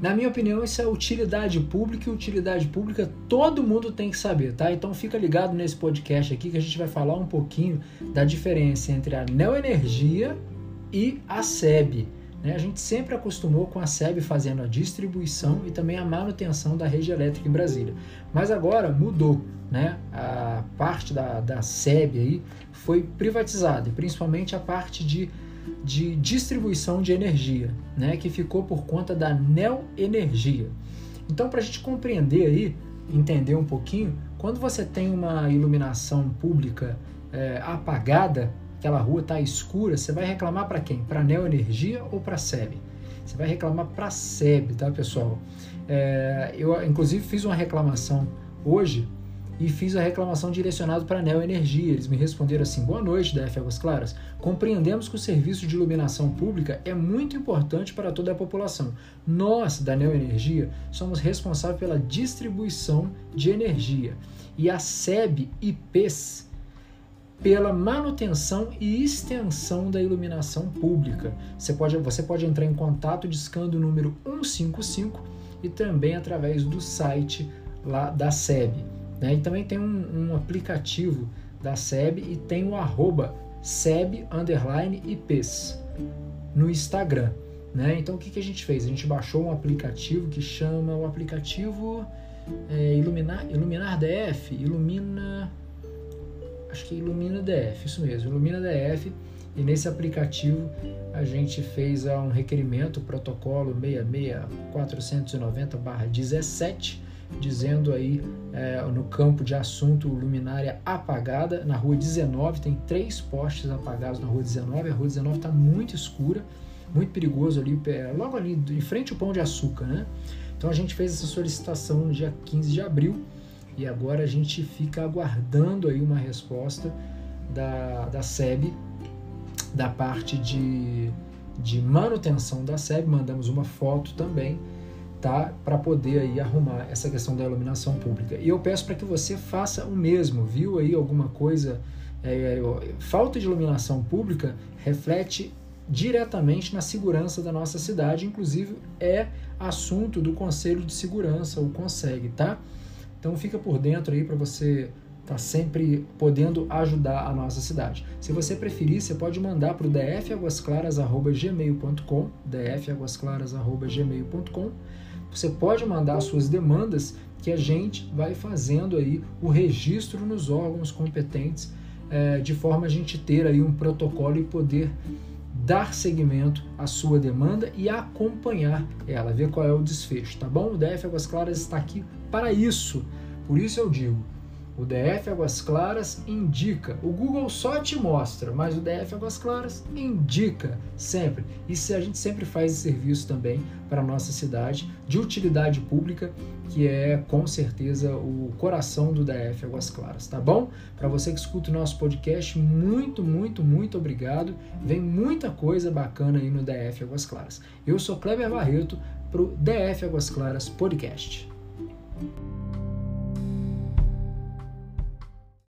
Na minha opinião, isso é utilidade pública e utilidade pública todo mundo tem que saber, tá? Então fica ligado nesse podcast aqui que a gente vai falar um pouquinho da diferença entre a neoenergia e a SEB. Né? A gente sempre acostumou com a SEB fazendo a distribuição e também a manutenção da rede elétrica em Brasília. Mas agora mudou, né? A parte da, da SEB aí foi privatizada, principalmente a parte de de distribuição de energia, né, que ficou por conta da Neo Energia. Então, para a gente compreender aí, entender um pouquinho, quando você tem uma iluminação pública é, apagada, aquela rua está escura, você vai reclamar para quem? Para a Neo Energia ou para a SEB? Você vai reclamar para a SEB, tá, pessoal? É, eu, inclusive, fiz uma reclamação hoje e fiz a reclamação direcionada para a Neo Energia. Eles me responderam assim: Boa noite, DF Águas Claras. Compreendemos que o serviço de iluminação pública é muito importante para toda a população. Nós, da Neo Energia, somos responsáveis pela distribuição de energia e a SEB IPs pela manutenção e extensão da iluminação pública. Você pode, você pode entrar em contato discando o número 155 e também através do site lá da SEB. Né? E também tem um, um, aplicativo da SEB e tem o arroba SEB underline IPs no Instagram. Né? Então o que, que a gente fez? A gente baixou um aplicativo que chama o aplicativo é, Iluminar, Iluminar DF, Ilumina. Acho que Ilumina DF, isso mesmo, Ilumina DF. E nesse aplicativo a gente fez um requerimento, protocolo 66490-17, dizendo aí é, no campo de assunto luminária apagada. Na rua 19 tem três postes apagados na rua 19. A rua 19 está muito escura, muito perigoso ali, logo ali em frente ao Pão de Açúcar, né? Então a gente fez essa solicitação no dia 15 de abril e agora a gente fica aguardando aí uma resposta da, da SEB, da parte de, de manutenção da SEB. Mandamos uma foto também tá? Para poder aí arrumar essa questão da iluminação pública. E eu peço para que você faça o mesmo, viu aí alguma coisa? É, falta de iluminação pública reflete diretamente na segurança da nossa cidade, inclusive é assunto do Conselho de Segurança, o consegue, tá? Então fica por dentro aí para você estar tá sempre podendo ajudar a nossa cidade. Se você preferir, você pode mandar para o dfaguasclaras@gmail.com, dfaguasclaras@gmail.com você pode mandar suas demandas que a gente vai fazendo aí o registro nos órgãos competentes é, de forma a gente ter aí um protocolo e poder dar seguimento à sua demanda e acompanhar ela, ver qual é o desfecho, tá bom? O DF Águas Claras está aqui para isso. Por isso eu digo, o DF Águas Claras indica. O Google só te mostra, mas o DF Águas Claras indica sempre. E se a gente sempre faz esse serviço também para a nossa cidade de utilidade pública, que é com certeza o coração do DF Águas Claras, tá bom? Para você que escuta o nosso podcast, muito, muito, muito obrigado. Vem muita coisa bacana aí no DF Águas Claras. Eu sou Kleber Barreto para o DF Águas Claras Podcast.